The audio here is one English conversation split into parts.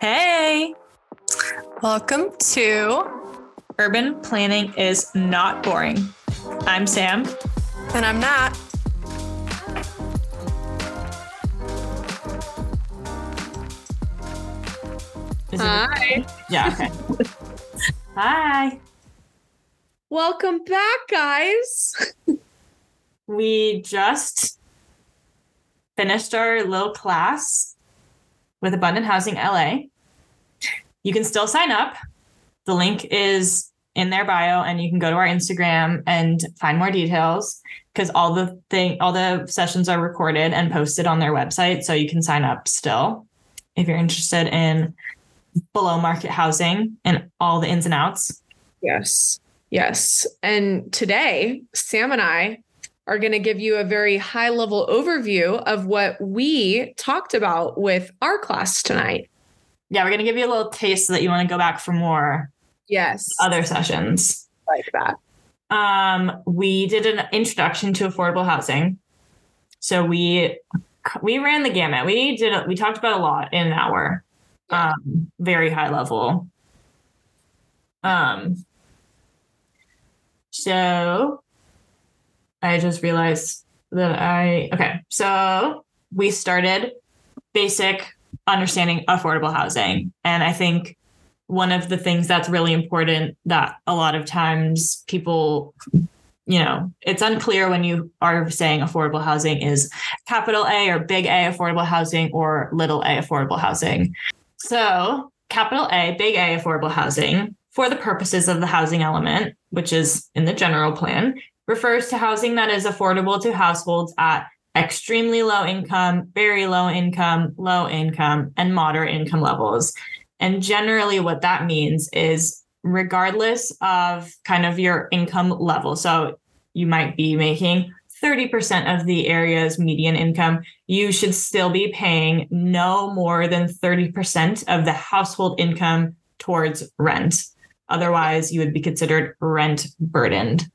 Hey, Welcome to, urban planning is not boring. I'm Sam. and I'm not. Is it- Hi. yeah, okay. Hi. Welcome back, guys. We just finished our little class with Abundant Housing LA. You can still sign up. The link is in their bio, and you can go to our Instagram and find more details because all the thing, all the sessions are recorded and posted on their website, so you can sign up still if you're interested in below market housing and all the ins and outs. Yes. Yes. And today, Sam and I are going to give you a very high level overview of what we talked about with our class tonight. Yeah, we're gonna give you a little taste so that you want to go back for more Yes. other sessions. like that. Um, we did an introduction to affordable housing. So we we ran the gamut. We did we talked about a lot in an hour. Yeah. Um, very high level. Um so I just realized that I okay, so we started basic understanding affordable housing. And I think one of the things that's really important that a lot of times people you know it's unclear when you are saying affordable housing is capital A or big A affordable housing or little a affordable housing. So, capital A, big A affordable housing for the purposes of the housing element, which is in the general plan, refers to housing that is affordable to households at extremely low income, very low income, low income, and moderate income levels. And generally, what that means is regardless of kind of your income level. So you might be making 30% of the area's median income, you should still be paying no more than 30% of the household income towards rent. Otherwise, you would be considered rent burdened.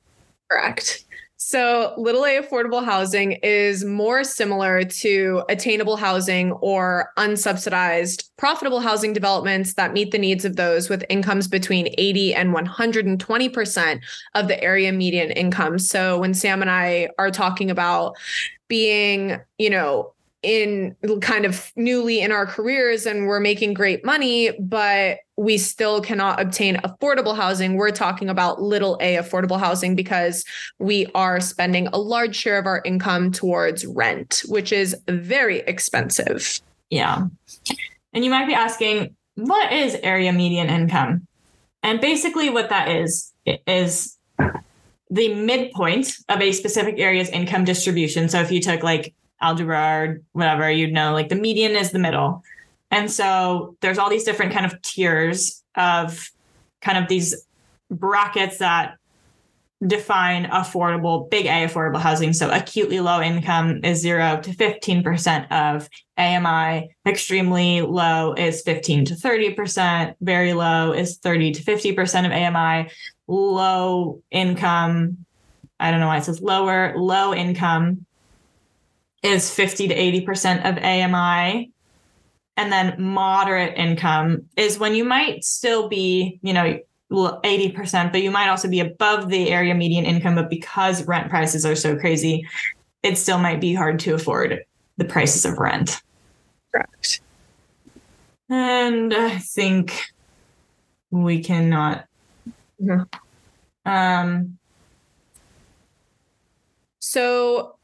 Correct. So, little a affordable housing is more similar to attainable housing or unsubsidized profitable housing developments that meet the needs of those with incomes between 80 and 120% of the area median income. So, when Sam and I are talking about being, you know, in kind of newly in our careers and we're making great money, but we still cannot obtain affordable housing. We're talking about little a affordable housing because we are spending a large share of our income towards rent, which is very expensive. Yeah. And you might be asking, what is area median income? And basically, what that is, is the midpoint of a specific area's income distribution. So if you took like algebra or whatever, you'd know like the median is the middle. And so there's all these different kind of tiers of kind of these brackets that define affordable, big A affordable housing. So acutely low income is zero to 15% of AMI. Extremely low is 15 to 30%. Very low is 30 to 50% of AMI. Low income, I don't know why it says lower, low income is 50 to 80% of AMI. And then moderate income is when you might still be, you know, 80%, but you might also be above the area median income. But because rent prices are so crazy, it still might be hard to afford the prices of rent. Correct. And I think we cannot. Mhm. Um, So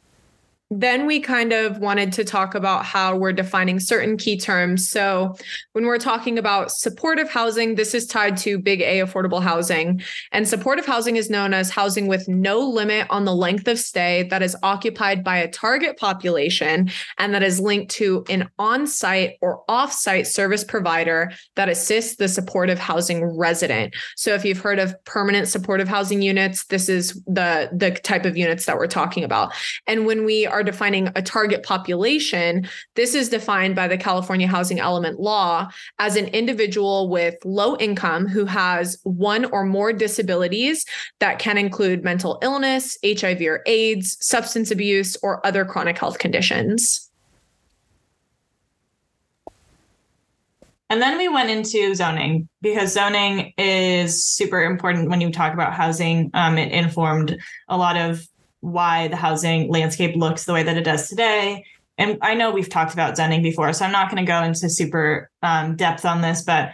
then we kind of wanted to talk about how we're defining certain key terms. So, when we're talking about supportive housing, this is tied to big A affordable housing. And supportive housing is known as housing with no limit on the length of stay that is occupied by a target population and that is linked to an on site or off site service provider that assists the supportive housing resident. So, if you've heard of permanent supportive housing units, this is the, the type of units that we're talking about. And when we are defining a target population, this is defined by the California Housing Element Law as an individual with low income who has one or more disabilities that can include mental illness, HIV or AIDS, substance abuse, or other chronic health conditions. And then we went into zoning because zoning is super important when you talk about housing. Um, it informed a lot of why the housing landscape looks the way that it does today. And I know we've talked about zoning before, so I'm not going to go into super um, depth on this, but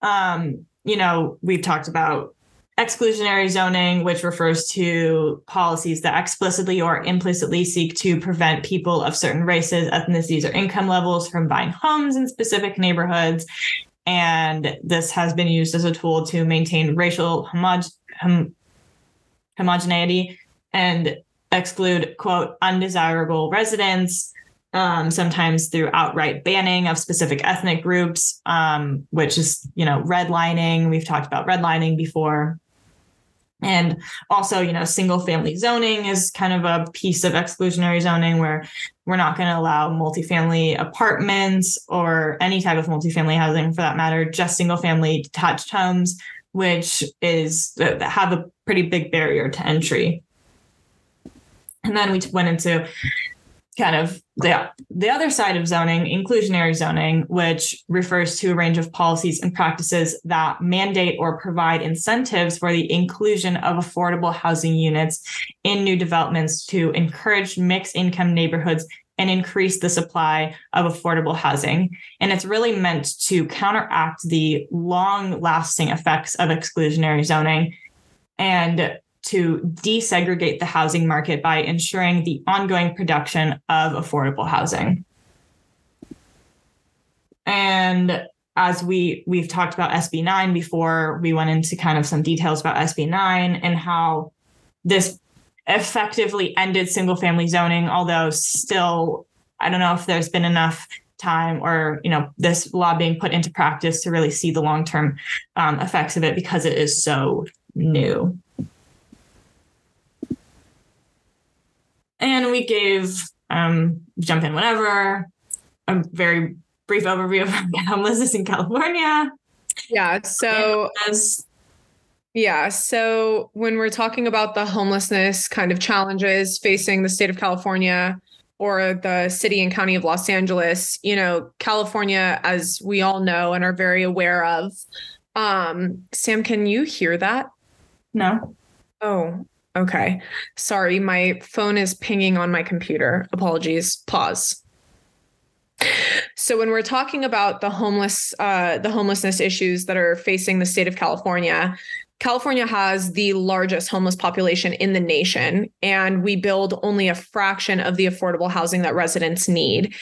um, you know, we've talked about exclusionary zoning, which refers to policies that explicitly or implicitly seek to prevent people of certain races, ethnicities, or income levels from buying homes in specific neighborhoods. And this has been used as a tool to maintain racial hom- homogeneity and exclude, quote, undesirable residents. Um, sometimes through outright banning of specific ethnic groups, um, which is, you know, redlining. We've talked about redlining before. And also, you know, single family zoning is kind of a piece of exclusionary zoning where we're not going to allow multifamily apartments or any type of multifamily housing for that matter, just single family detached homes, which is have a pretty big barrier to entry. And then we went into kind of the the other side of zoning, inclusionary zoning, which refers to a range of policies and practices that mandate or provide incentives for the inclusion of affordable housing units in new developments to encourage mixed income neighborhoods and increase the supply of affordable housing. And it's really meant to counteract the long lasting effects of exclusionary zoning and to desegregate the housing market by ensuring the ongoing production of affordable housing. And as we we've talked about SB9 before, we went into kind of some details about SB9 and how this effectively ended single family zoning, although still I don't know if there's been enough time or you know this law being put into practice to really see the long term um, effects of it because it is so new. And we gave um, jump in whenever a very brief overview of homelessness in California. Yeah. So Yeah. So when we're talking about the homelessness kind of challenges facing the state of California or the city and county of Los Angeles, you know, California, as we all know and are very aware of. Um, Sam, can you hear that? no, Oh, okay. Sorry, my phone is pinging on my computer. Apologies. Pause. So when we're talking about the homeless, uh, the homelessness issues that are facing the state of California, California has the largest homeless population in the nation, and we build only a fraction of the affordable housing that residents need.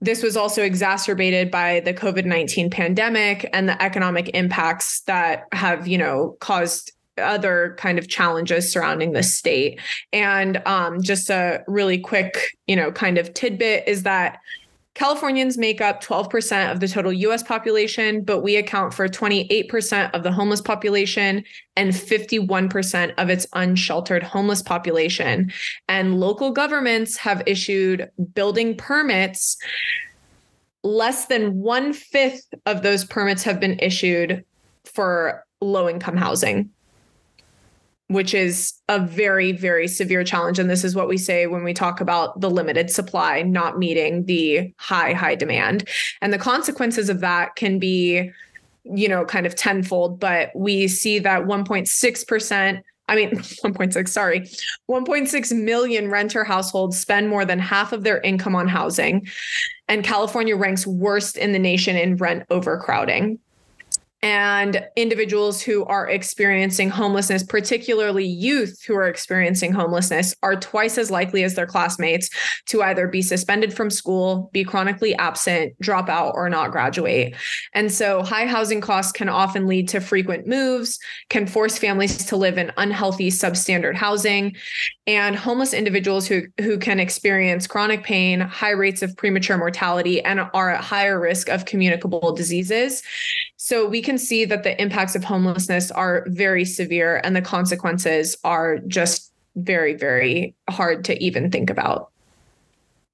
This was also exacerbated by the COVID 19 pandemic and the economic impacts that have, you know, caused other kind of challenges surrounding the state. And um, just a really quick, you know, kind of tidbit is that Californians make up 12% of the total US population, but we account for 28% of the homeless population and 51% of its unsheltered homeless population. And local governments have issued building permits. Less than one fifth of those permits have been issued for low income housing which is a very, very severe challenge. And this is what we say when we talk about the limited supply not meeting the high, high demand. And the consequences of that can be, you know, kind of tenfold, but we see that 1.6%. I mean, 1.6, sorry, 1.6 million renter households spend more than half of their income on housing. And California ranks worst in the nation in rent overcrowding and individuals who are experiencing homelessness, particularly youth who are experiencing homelessness, are twice as likely as their classmates to either be suspended from school, be chronically absent, drop out, or not graduate. And so, high housing costs can often lead to frequent moves, can force families to live in unhealthy, substandard housing, and homeless individuals who, who can experience chronic pain, high rates of premature mortality, and are at higher risk of communicable diseases. So, we can see that the impacts of homelessness are very severe and the consequences are just very, very hard to even think about.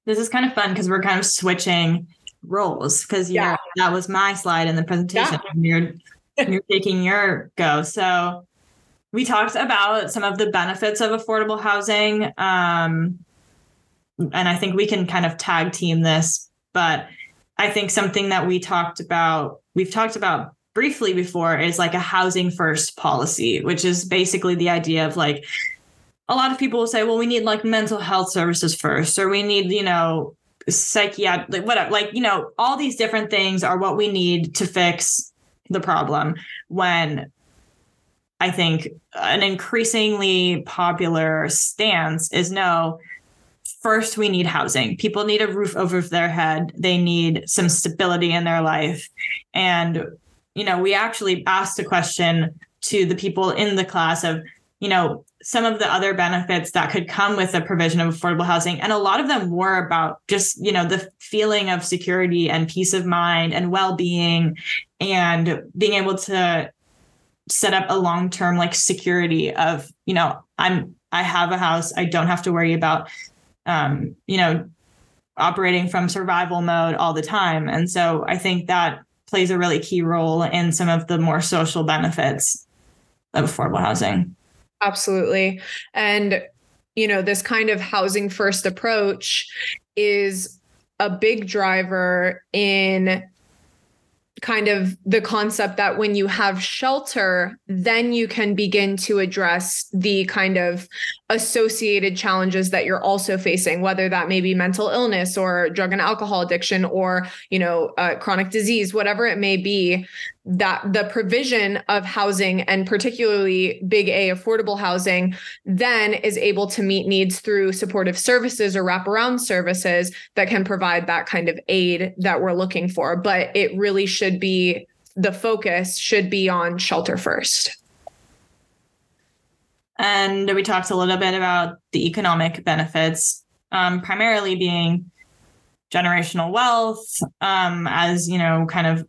this is kind of fun because we're kind of switching roles because Yeah. yeah, that was my slide in the presentation. and You're you're taking your go. So we talked about some of the benefits of affordable housing. Um, and I think we can kind of tag team this, but I think something that we talked about, we've talked about briefly before, is like a housing first policy, which is basically the idea of like, a lot of people will say, well, we need like mental health services first, or we need, you know, psychiatric, like whatever, like, you know, all these different things are what we need to fix the problem when I think an increasingly popular stance is no, first we need housing. People need a roof over their head. They need some stability in their life. And, you know, we actually asked a question to the people in the class of, you know, some of the other benefits that could come with the provision of affordable housing. And a lot of them were about just you know the feeling of security and peace of mind and well-being and being able to set up a long-term like security of you know i'm i have a house. I don't have to worry about um you know operating from survival mode all the time. And so i think that plays a really key role in some of the more social benefits of affordable housing Absolutely. And, you know, this kind of housing first approach is a big driver in kind of the concept that when you have shelter, then you can begin to address the kind of associated challenges that you're also facing, whether that may be mental illness or drug and alcohol addiction or, you know, uh, chronic disease, whatever it may be that the provision of housing and particularly big A affordable housing then is able to meet needs through supportive services or wraparound services that can provide that kind of aid that we're looking for. But it really should be the focus should be on shelter first. And we talked a little bit about the economic benefits, um, primarily being generational wealth, um, as you know, kind of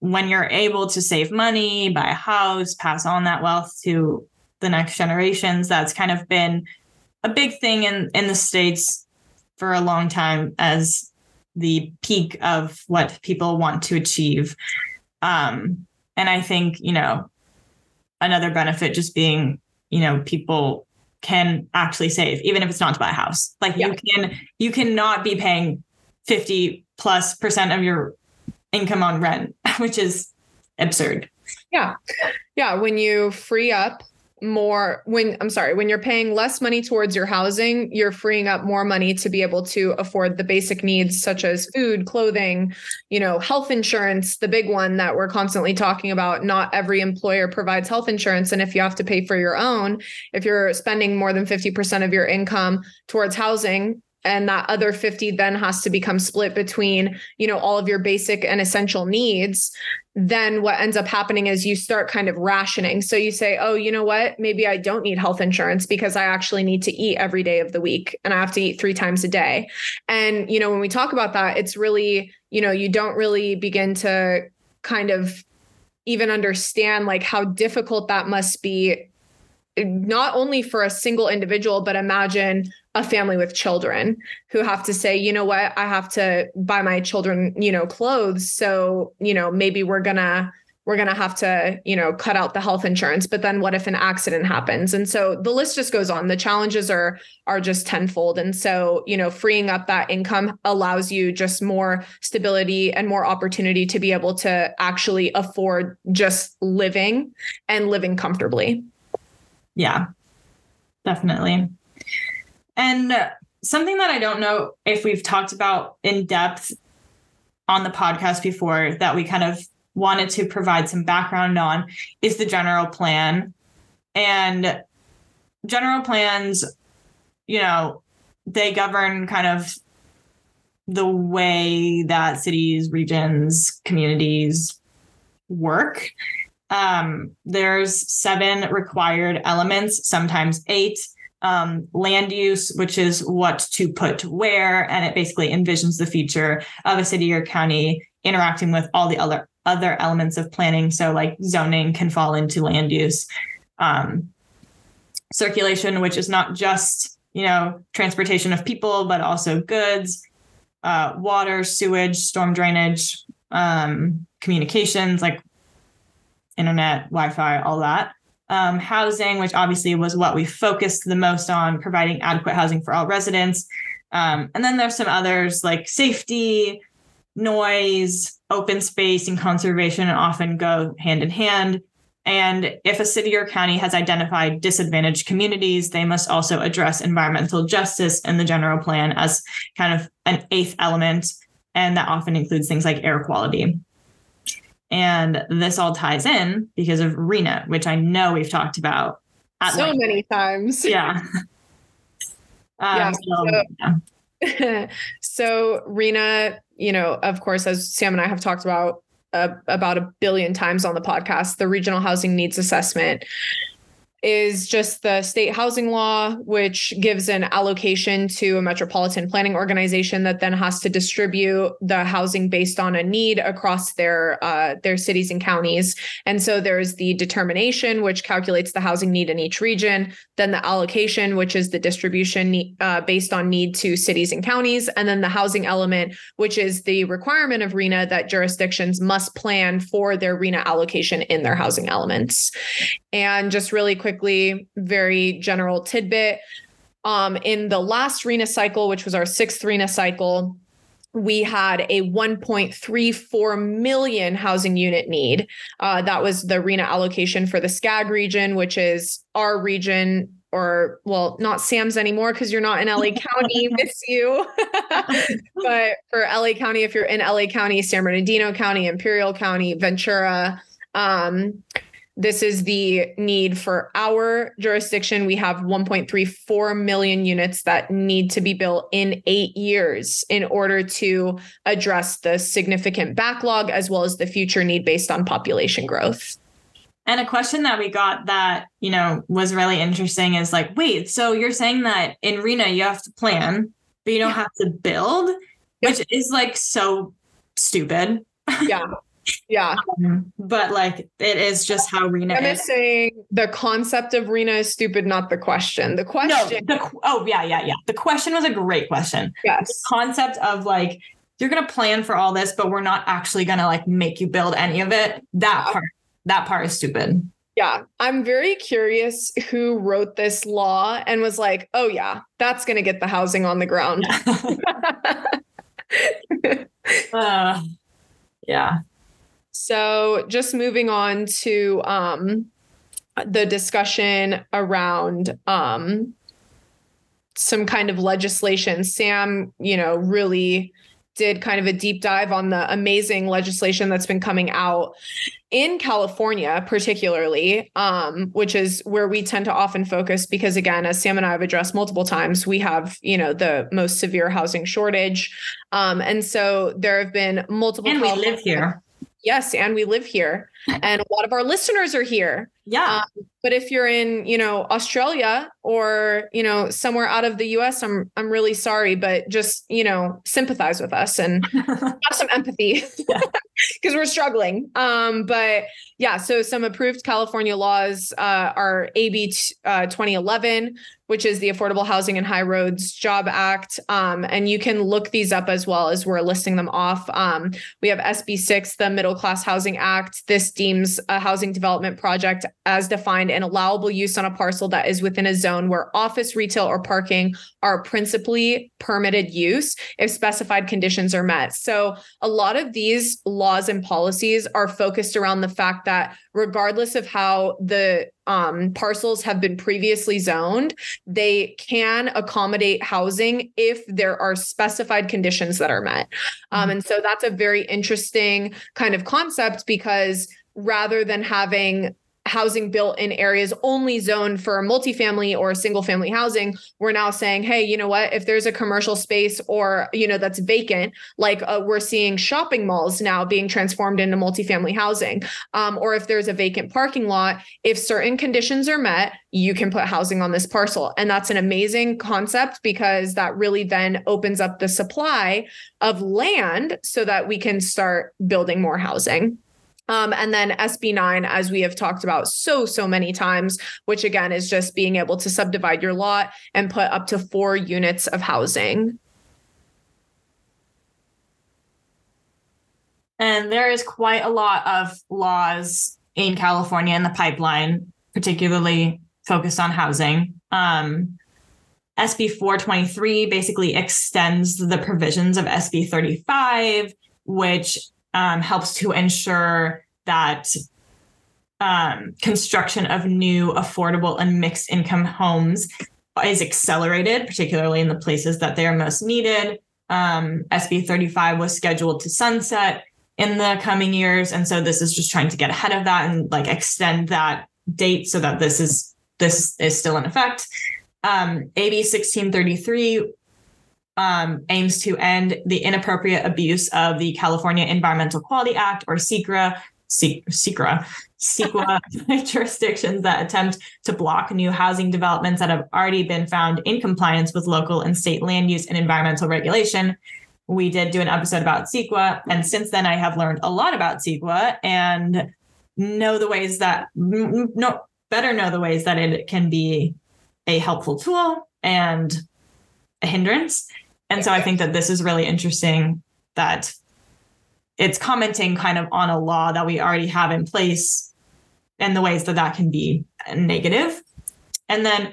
when you're able to save money, buy a house, pass on that wealth to the next generations, that's kind of been a big thing in, in the States for a long time as the peak of what people want to achieve. Um, and I think, you know, another benefit just being, you know, people can actually save, even if it's not to buy a house. Like yeah. you can, you cannot be paying 50 plus percent of your income on rent, which is absurd. Yeah. Yeah. When you free up more when I'm sorry, when you're paying less money towards your housing, you're freeing up more money to be able to afford the basic needs such as food, clothing, you know, health insurance, the big one that we're constantly talking about. Not every employer provides health insurance and if you have to pay for your own, if you're spending more than 50% of your income towards housing, and that other 50 then has to become split between you know all of your basic and essential needs then what ends up happening is you start kind of rationing. So you say oh you know what? Maybe i don't need health insurance because i actually need to eat every day of the week and i have to eat three times a day. And you know when we talk about that it's really you know you don't really begin to kind of even understand like how difficult that must be not only for a single individual, but imagine a family with children who have to say, you know what, I have to buy my children, you know, clothes. So, you know, maybe we're gonna we're going to have to, you know, cut out the health insurance, but then what if an accident happens? And so the list just goes on. The challenges are are just tenfold. And so, you know, freeing up that income allows you just more stability and more opportunity to be able to actually afford just living and living comfortably. Yeah, definitely. And something that I don't know if we've talked about in depth on the podcast before that we kind of wanted to provide some background on is the general plan. And general plans, you know, they govern kind of the way that cities, regions, communities work. Um, there's seven required elements, sometimes eight. Um, land use, which is what to put where, and it basically envisions the future of a city or county interacting with all the other other elements of planning. So, like zoning can fall into land use. Um, circulation, which is not just you know transportation of people, but also goods, uh, water, sewage, storm drainage, um, communications, like internet, Wi Fi, all that. Um, housing, which obviously was what we focused the most on, providing adequate housing for all residents. Um, and then there's some others like safety, noise, open space, and conservation often go hand in hand. And if a city or county has identified disadvantaged communities, they must also address environmental justice in the general plan as kind of an eighth element. And that often includes things like air quality. And this all ties in because of RHNA, which I know we've talked about so length. many times. Yeah. Um, yeah. So, yeah. so RHNA, you know, of course, as Sam and I have talked about uh, about a billion times on the podcast, the regional housing needs assessment is just the state housing law, which gives an allocation to a metropolitan planning organization that then has to distribute the housing based on a need across their uh, their cities and counties. And so there's the determination, which calculates the housing need in each region, then the allocation, which is the distribution uh, based on need to cities and counties, and then the housing element, which is the requirement of RHNA that jurisdictions must plan for their RHNA allocation in their housing elements. And just really quick quickly, very general tidbit. Um, in the last RHNA cycle, which was our sixth RHNA cycle, we had a 1.34 million housing unit need. Uh, that was the RHNA allocation for the SCAG region, which is our region, or well, not Sam's anymore because you're not in LA County, miss you. but for LA County, if you're in LA County, San Bernardino County, Imperial County, Ventura, um, this is the need for our jurisdiction. We have 1.34 million units that need to be built in eight years in order to address the significant backlog as well as the future need based on population growth. And a question that we got that, you know, was really interesting is like, wait, so you're saying that in RHNA you have to plan, but you don't yeah. have to build, which is like so stupid. Yeah. Yeah. Um, but like it is just how RHNA I'm is. saying the concept of RHNA is stupid, not the question. The question. No, the, oh, yeah, yeah, yeah. The question was a great question. Yes. The concept of like, you're going to plan for all this, but we're not actually going to like make you build any of it. That yeah. part, that part is stupid. Yeah, I'm very curious who wrote this law and was like, oh, yeah, that's going to get the housing on the ground. uh, yeah. So, just moving on to um, the discussion around um, some kind of legislation. Sam, you know, really did kind of a deep dive on the amazing legislation that's been coming out in California, particularly, um, which is where we tend to often focus because, again, as Sam and I have addressed multiple times, we have, you know, the most severe housing shortage. Um, and so there have been multiple. And we live here. Yes, and we live here, and a lot of our listeners are here. Yeah. Um, but if you're in, you know, Australia or you know somewhere out of the U.S., I'm I'm really sorry, but just you know sympathize with us and have some empathy because we're struggling. Um, but yeah, so some approved California laws uh, are AB t- uh, 2011, which is the Affordable Housing and High Roads Job Act. Um, and you can look these up as well as we're listing them off. Um, we have SB 6, the Middle Class Housing Act. This deems a housing development project as defined an allowable use on a parcel that is within a zone where office, retail, or parking are principally permitted use if specified conditions are met. So a lot of these laws and policies are focused around the fact that regardless of how the um, parcels have been previously zoned, they can accommodate housing if there are specified conditions that are met. Um, mm-hmm. and so that's a very interesting kind of concept because rather than having housing built in areas only zoned for multifamily or single family housing we're now saying hey you know what? If there's a commercial space or you know that's vacant like uh, we're seeing shopping malls now being transformed into multifamily housing. Um, or if there's a vacant parking lot if certain conditions are met you can put housing on this parcel. And that's an amazing concept because that really then opens up the supply of land so that we can start building more housing um, and then SB9, as we have talked about so, so many times, which again is just being able to subdivide your lot and put up to four units of housing. And there is quite a lot of laws in California in the pipeline, particularly focused on housing. Um, SB 423 basically extends the provisions of SB 35 which um, helps to ensure that um, construction of new affordable and mixed income homes is accelerated, particularly in the places that they are most needed. Um, SB 35 was scheduled to sunset in the coming years. And so this is just trying to get ahead of that and like extend that date so that this is this is still in effect. Um, AB 1633 um, aims to end the inappropriate abuse of the California Environmental Quality Act or CEQA, CEQA, CEQA jurisdictions that attempt to block new housing developments that have already been found in compliance with local and state land use and environmental regulation. We did do an episode about CEQA, and since then I have learned a lot about CEQA and know the ways that no better know the ways that it can be a helpful tool and a hindrance. And so I think that this is really interesting that it's commenting kind of on a law that we already have in place and the ways that that can be negative. And then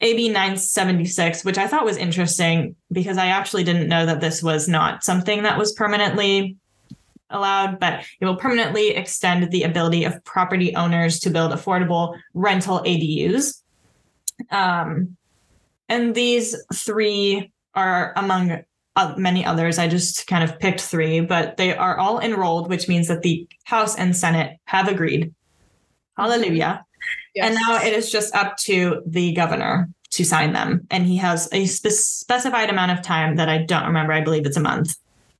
AB 976, which I thought was interesting because I actually didn't know that this was not something that was permanently allowed, but it will permanently extend the ability of property owners to build affordable rental ADUs. Um, and these three are among uh, many others. I just kind of picked three, but they are all enrolled, which means that the House and Senate have agreed. Hallelujah. Yes. And now it is just up to the governor to sign them. And he has a spe- specified amount of time that I don't remember. I believe it's a month.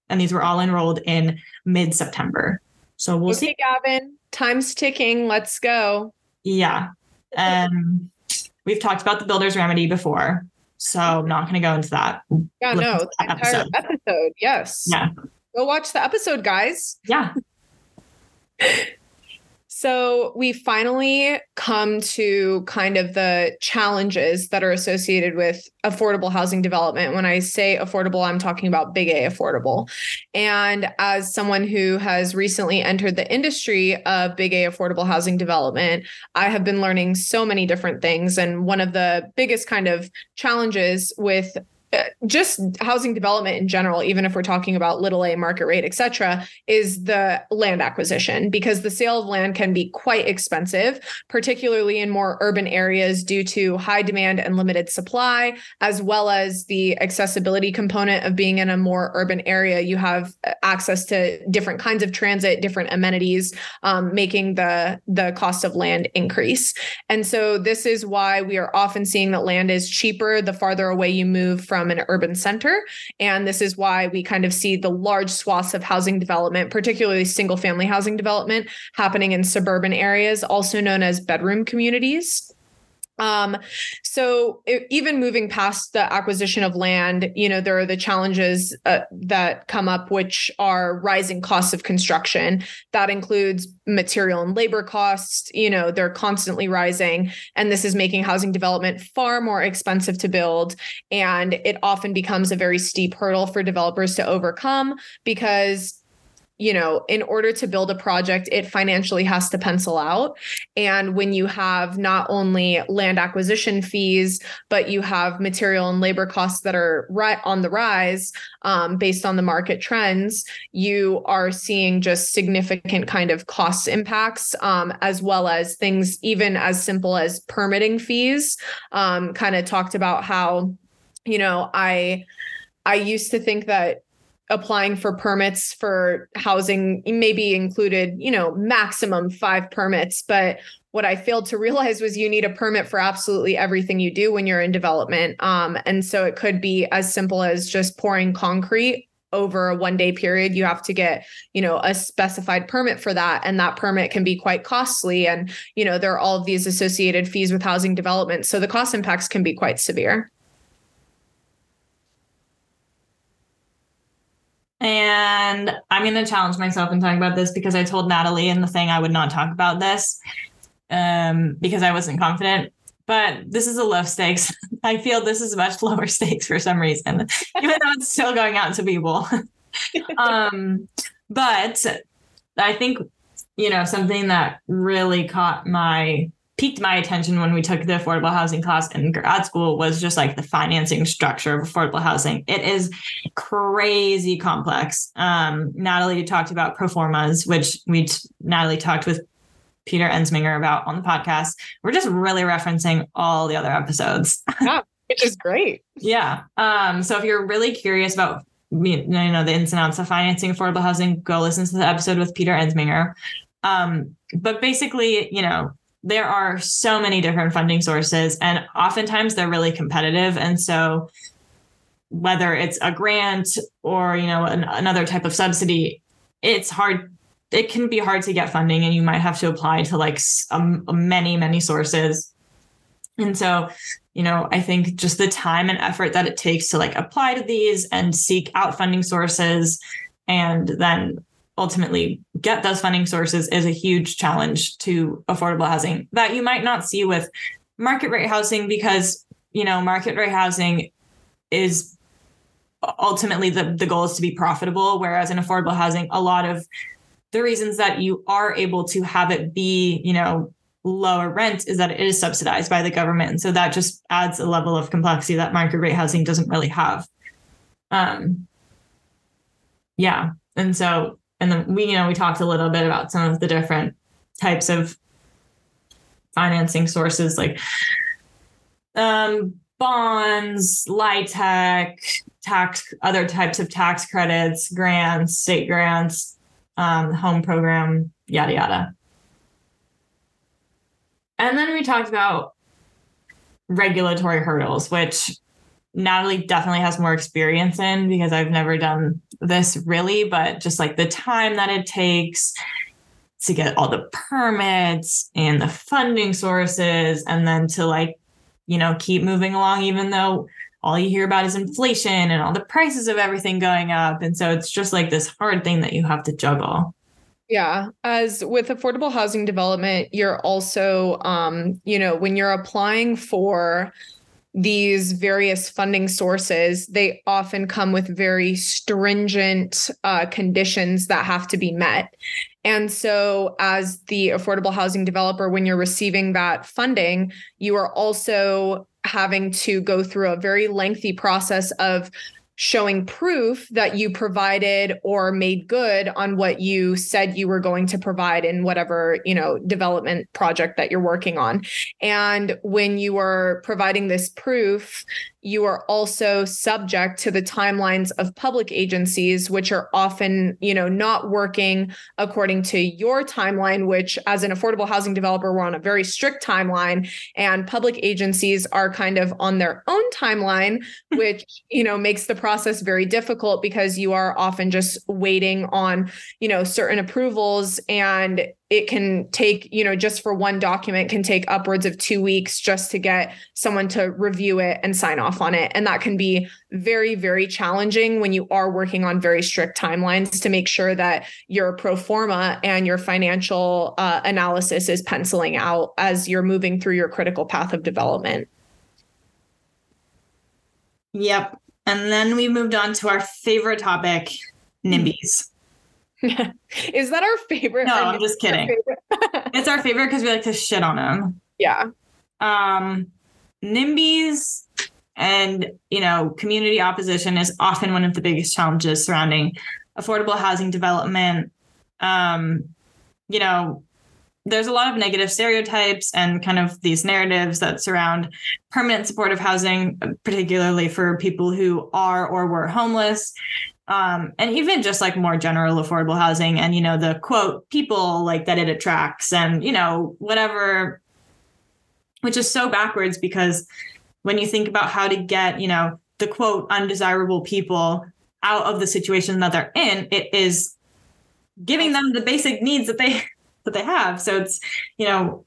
And these were all enrolled in mid September. So we'll okay, see. Gavin, time's ticking. Let's go. Yeah. Um, we've talked about the builder's remedy before. So I'm not going to go into that. Yeah, Listen no, the entire episode. episode. Yes. Yeah. Go watch the episode, guys. Yeah. So we finally come to kind of the challenges that are associated with affordable housing development. When I say affordable, I'm talking about big A affordable. And as someone who has recently entered the industry of big A affordable housing development, I have been learning so many different things. And one of the biggest kind of challenges with just housing development in general even if we're talking about little a market rate et cetera is the land acquisition because the sale of land can be quite expensive particularly in more urban areas due to high demand and limited supply as well as the accessibility component of being in a more urban area. You have uh, access to different kinds of transit different amenities um, making the the cost of land increase. And so this is why we are often seeing that land is cheaper the farther away you move from from an urban center. And this is why we kind of see the large swaths of housing development, particularly single family housing development, happening in suburban areas, also known as bedroom communities. Um, so it, even moving past the acquisition of land, you know, there are the challenges uh, that come up, which are rising costs of construction. That includes material and labor costs. You know, they're constantly rising, and this is making housing development far more expensive to build. And it often becomes a very steep hurdle for developers to overcome because you know, in order to build a project, it financially has to pencil out. And when you have not only land acquisition fees, but you have material and labor costs that are right on the rise um, based on the market trends, you are seeing just significant kind of cost impacts, um, as well as things even as simple as permitting fees. Um, kind of talked about how, you know, I I used to think that applying for permits for housing maybe included, you know, maximum five permits. But what I failed to realize was you need a permit for absolutely everything you do when you're in development. Um, and so it could be as simple as just pouring concrete over a one day period you have to get you know a specified permit for that and that permit can be quite costly and you know there are all of these associated fees with housing development so the cost impacts can be quite severe And I'm going to challenge myself and talk about this because I told Natalie in the thing I would not talk about this um, because I wasn't confident. But this is a low stakes. I feel this is much lower stakes for some reason, even though it's still going out to people. um, but I think, you know, something that really caught my piqued my attention when we took the affordable housing class in grad school was just like the financing structure of affordable housing. It is crazy complex. Um, Natalie talked about pro formas, which we t- Natalie talked with Peter Ensminger about on the podcast. We're just really referencing all the other episodes. Yeah, which is great. yeah. Um, so if you're really curious about you know the ins and outs of financing affordable housing, go listen to the episode with Peter Ensminger. Um, but basically, you know, there are so many different funding sources and oftentimes they're really competitive. And so whether it's a grant or you know an, another type of subsidy it's hard it can be hard to get funding and you might have to apply to like um, many many sources. And so you know i think just the time and effort that it takes to like apply to these and seek out funding sources and then ultimately get those funding sources is a huge challenge to affordable housing that you might not see with market rate housing because you know market rate housing is ultimately the, the goal is to be profitable. Whereas in affordable housing a lot of the reasons that you are able to have it be you know lower rent is that it is subsidized by the government. And so that just adds a level of complexity that market rate housing doesn't really have. Um yeah. And so and then we you know we talked a little bit about some of the different types of financing sources like um, bonds LIHTC tax other types of tax credits grants state grants um, home program yada yada. And then we talked about regulatory hurdles which Natalie definitely has more experience in because I've never done this really, but just like the time that it takes to get all the permits and the funding sources, and then to like, you know, keep moving along, even though all you hear about is inflation and all the prices of everything going up. And so it's just like this hard thing that you have to juggle. Yeah. As with affordable housing development, you're also, um, you know, when you're applying for these various funding sources, they often come with very stringent uh, conditions that have to be met. And so, as the affordable housing developer, when you're receiving that funding, you are also having to go through a very lengthy process of showing proof that you provided or made good on what you said you were going to provide in whatever you know development project that you're working on. And when you are providing this proof you are also subject to the timelines of public agencies which are often you know not working according to your timeline which as an affordable housing developer we're on a very strict timeline and public agencies are kind of on their own timeline hmm. which you know makes the process very difficult because you are often just waiting on you know certain approvals and it can take you know just for one document can take upwards of 2 weeks just to get someone to review it and sign off on it. And that can be very very challenging when you are working on very strict timelines to make sure that your pro forma and your financial uh, analysis is penciling out as you're moving through your critical path of development. Yep. And then we moved on to our favorite topic NIMBYs Is that our favorite? No, I'm just kidding. it's our favorite because we like to shit on them. Yeah. Um, NIMBYs and you know community opposition is often one of the biggest challenges surrounding affordable housing development. Um, you know, there's a lot of negative stereotypes and kind of these narratives that surround permanent supportive housing, particularly for people who are or were homeless um, and even just like more general affordable housing and you know the quote people like that it attracts and you know whatever which is so backwards because when you think about how to get you know the quote undesirable people out of the situation that they're in it is giving them the basic needs that they that they have. So it's you know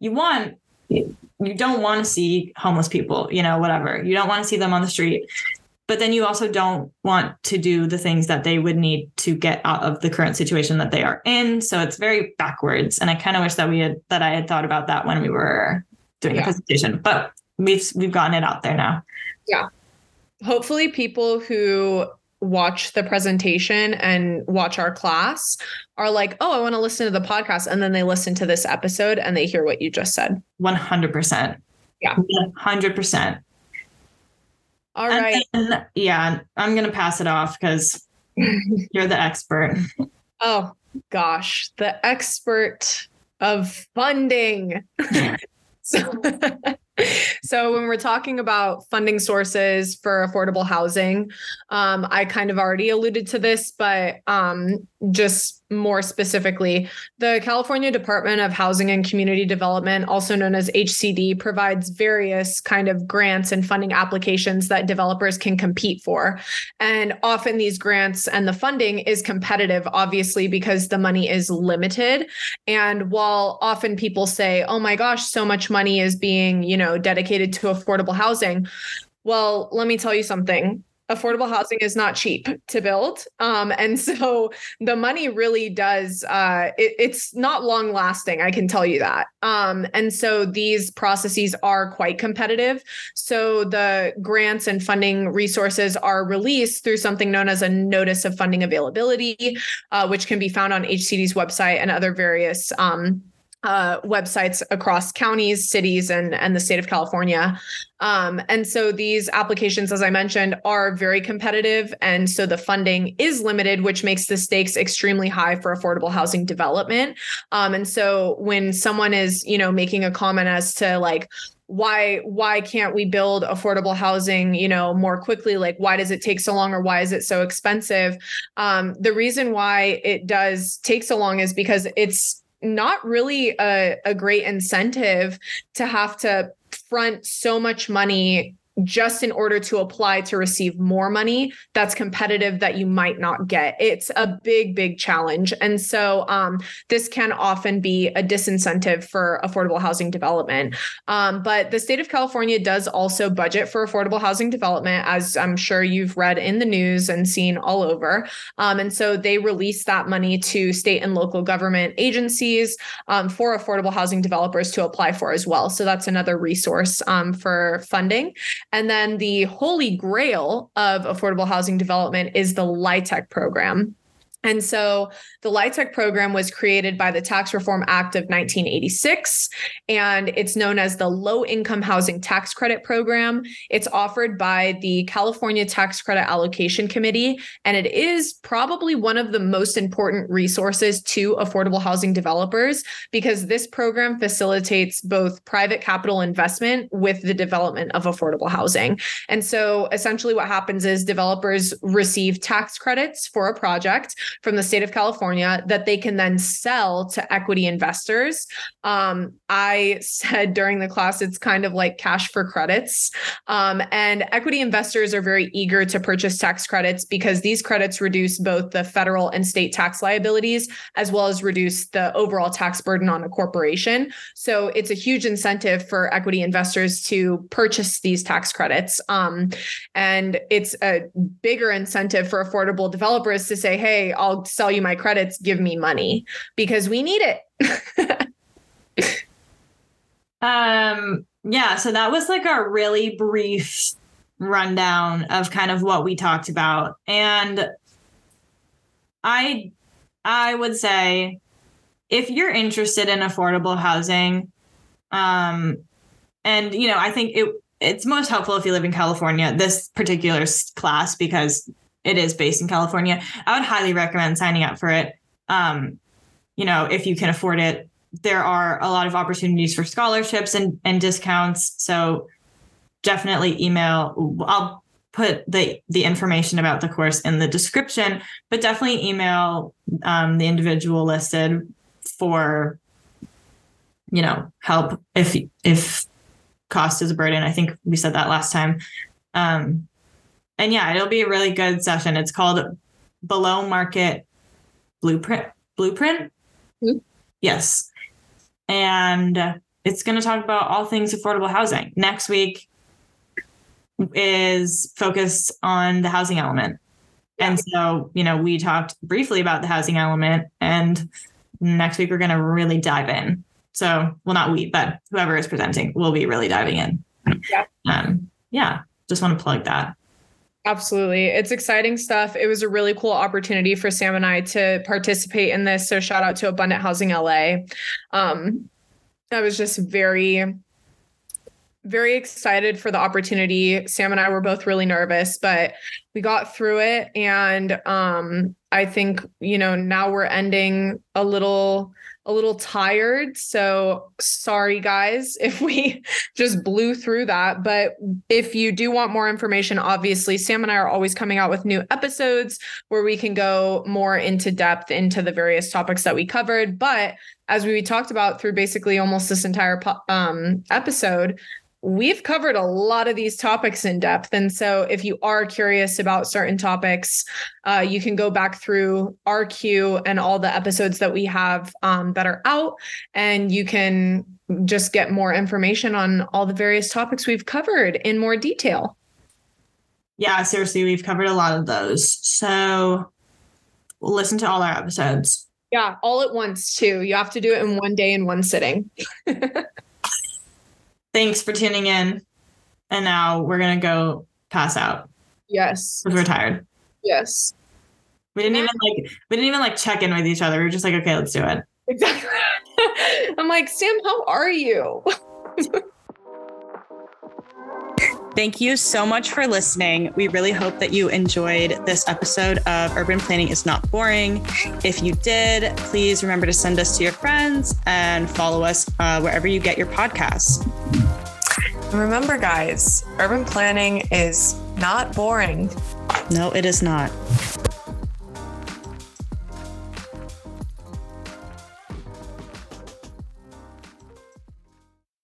you want you don't want to see homeless people you know whatever. You don't want to see them on the street but then you also don't want to do the things that they would need to get out of the current situation that they are in so it's very backwards and i kind of wish that we had that i had thought about that when we were doing yeah. the presentation but we've we've gotten it out there now yeah hopefully people who watch the presentation and watch our class are like, oh, I want to listen to the podcast. And then they listen to this episode and they hear what you just said. 100%. Yeah. 100%. All And right. then, yeah, I'm going to pass it off because you're the expert. Oh gosh, the expert of funding. so, so when we're talking about funding sources for affordable housing, um, I kind of already alluded to this, but um, just more specifically, the California Department of Housing and Community Development, also known as HCD, provides various kind of grants and funding applications that developers can compete for. And often these grants and the funding is competitive, obviously, because the money is limited. And while often people say, oh my gosh, so much money is being, you know, dedicated to affordable housing. Well, let me tell you something. Affordable housing is not cheap to build. Um, and so the money really does uh, it, it's not long lasting i can tell you that. Um, and so these processes are quite competitive. So the grants and funding resources are released through something known as a notice of funding availability uh, which can be found on hcd's website and other various um, uh, websites across counties, cities, and and the state of California. Um, and so these applications, as I mentioned, are very competitive, and so the funding is limited, which makes the stakes extremely high for affordable housing development. Um, and so when someone is, you know, making a comment as to like why why can't we build affordable housing you know more quickly like why does it take so long or why is it so expensive um, the reason why it does take so long is because it's not really a, a great incentive to have to front so much money just in order to apply to receive more money that's competitive that you might not get. It's a big big challenge. And so um, this can often be a disincentive for affordable housing development. Um, but the state of california does also budget for affordable housing development as i'm sure you've read in the news and seen all over. Um, and so they release that money to state and local government agencies um, for affordable housing developers to apply for as well. So that's another resource um, for funding and then the holy grail of affordable housing development is the LIHTC program. And so the LIHTC program was created by the Tax Reform Act of 1986, and it's known as the Low Income Housing Tax Credit Program. It's offered by the California Tax Credit Allocation Committee, and it is probably one of the most important resources to affordable housing developers because this program facilitates both private capital investment with the development of affordable housing. And so essentially, what happens is developers receive tax credits for a project from the state of California that they can then sell to equity investors. Um, I said during the class, it's kind of like cash for credits. Um, and equity investors are very eager to purchase tax credits because these credits reduce both the federal and state tax liabilities, as well as reduce the overall tax burden on a corporation. So it's a huge incentive for equity investors to purchase these tax credits. Um, and it's a bigger incentive for affordable developers to say, hey, I'll sell you my credits, give me money because we need it. Um, yeah, so that was like a really brief rundown of kind of what we talked about. And I I would say if you're interested in affordable housing, um, and you know, I think it it's most helpful if you live in California, this particular class, because it is based in California. I would highly recommend signing up for it. Um, you know, if you can afford it, there are a lot of opportunities for scholarships and, and discounts. So definitely email. I'll put the the information about the course in the description, but definitely email um, the individual listed for you know help if if cost is a burden. I think we said that last time. Um, and yeah, it'll be a really good session. It's called Below Market Blueprint. Blueprint. Mm-hmm. Yes, and it's going to talk about all things affordable housing. Next week is focused on the housing element. And so, you know, we talked briefly about the housing element, and next week we're going to really dive in. So, well, not we, but whoever is presenting will be really diving in. Yeah. Um, yeah, just want to plug that. Absolutely. It's exciting stuff. It was a really cool opportunity for Sam and I to participate in this. So shout out to Abundant Housing LA. Um, I was just very, very excited for the opportunity. Sam and I were both really nervous, but we got through it. And um, I think, you know, now we're ending a little a little tired. So sorry, guys, if we just blew through that. But if you do want more information, obviously, Sam and I are always coming out with new episodes where we can go more into depth into the various topics that we covered. But as we talked about through basically almost this entire um, episode, we've covered a lot of these topics in depth. And so if you are curious about certain topics, uh, you can go back through our queue and all the episodes that we have um, that are out, and you can just get more information on all the various topics we've covered in more detail. Yeah, seriously, we've covered a lot of those. So listen to all our episodes. Yeah, all at once, too. You have to do it in one day in one sitting. Thanks for tuning in. And now we're gonna go pass out. Yes. Because we're tired. Yes. We didn't even like we didn't even like check in with each other. We are just like, okay, let's do it. Exactly. I'm like, Sam, how are you? Thank you so much for listening. We really hope that you enjoyed this episode of Urban Planning is Not Boring. If you did, please remember to send us to your friends and follow us uh, wherever you get your podcasts. Remember, guys, urban planning is not boring. No, it is not.